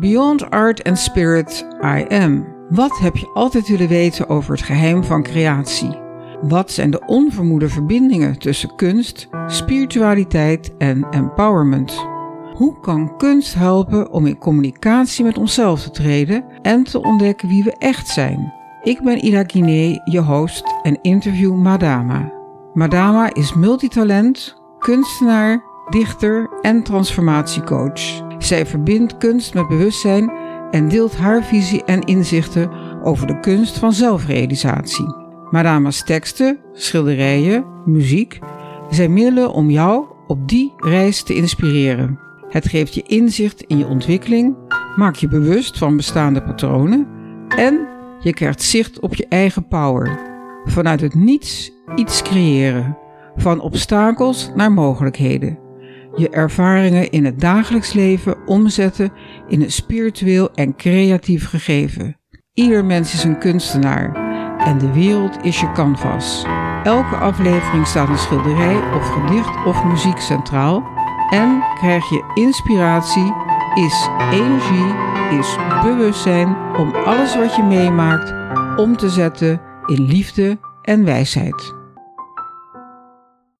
Beyond Art and Spirit, I Am. Wat heb je altijd willen weten over het geheim van creatie? Wat zijn de onvermoede verbindingen tussen kunst, spiritualiteit en empowerment? Hoe kan kunst helpen om in communicatie met onszelf te treden en te ontdekken wie we echt zijn? Ik ben Ida Guinee, je host en interview Madama. Madama is multitalent, kunstenaar, dichter en transformatiecoach. Zij verbindt kunst met bewustzijn en deelt haar visie en inzichten over de kunst van zelfrealisatie. Madama's teksten, schilderijen, muziek zijn middelen om jou op die reis te inspireren. Het geeft je inzicht in je ontwikkeling, maakt je bewust van bestaande patronen en je krijgt zicht op je eigen power. Vanuit het niets iets creëren, van obstakels naar mogelijkheden je ervaringen in het dagelijks leven omzetten in een spiritueel en creatief gegeven. Ieder mens is een kunstenaar en de wereld is je canvas. Elke aflevering staat een schilderij of gedicht of muziek centraal en krijg je inspiratie, is energie, is bewustzijn om alles wat je meemaakt om te zetten in liefde en wijsheid.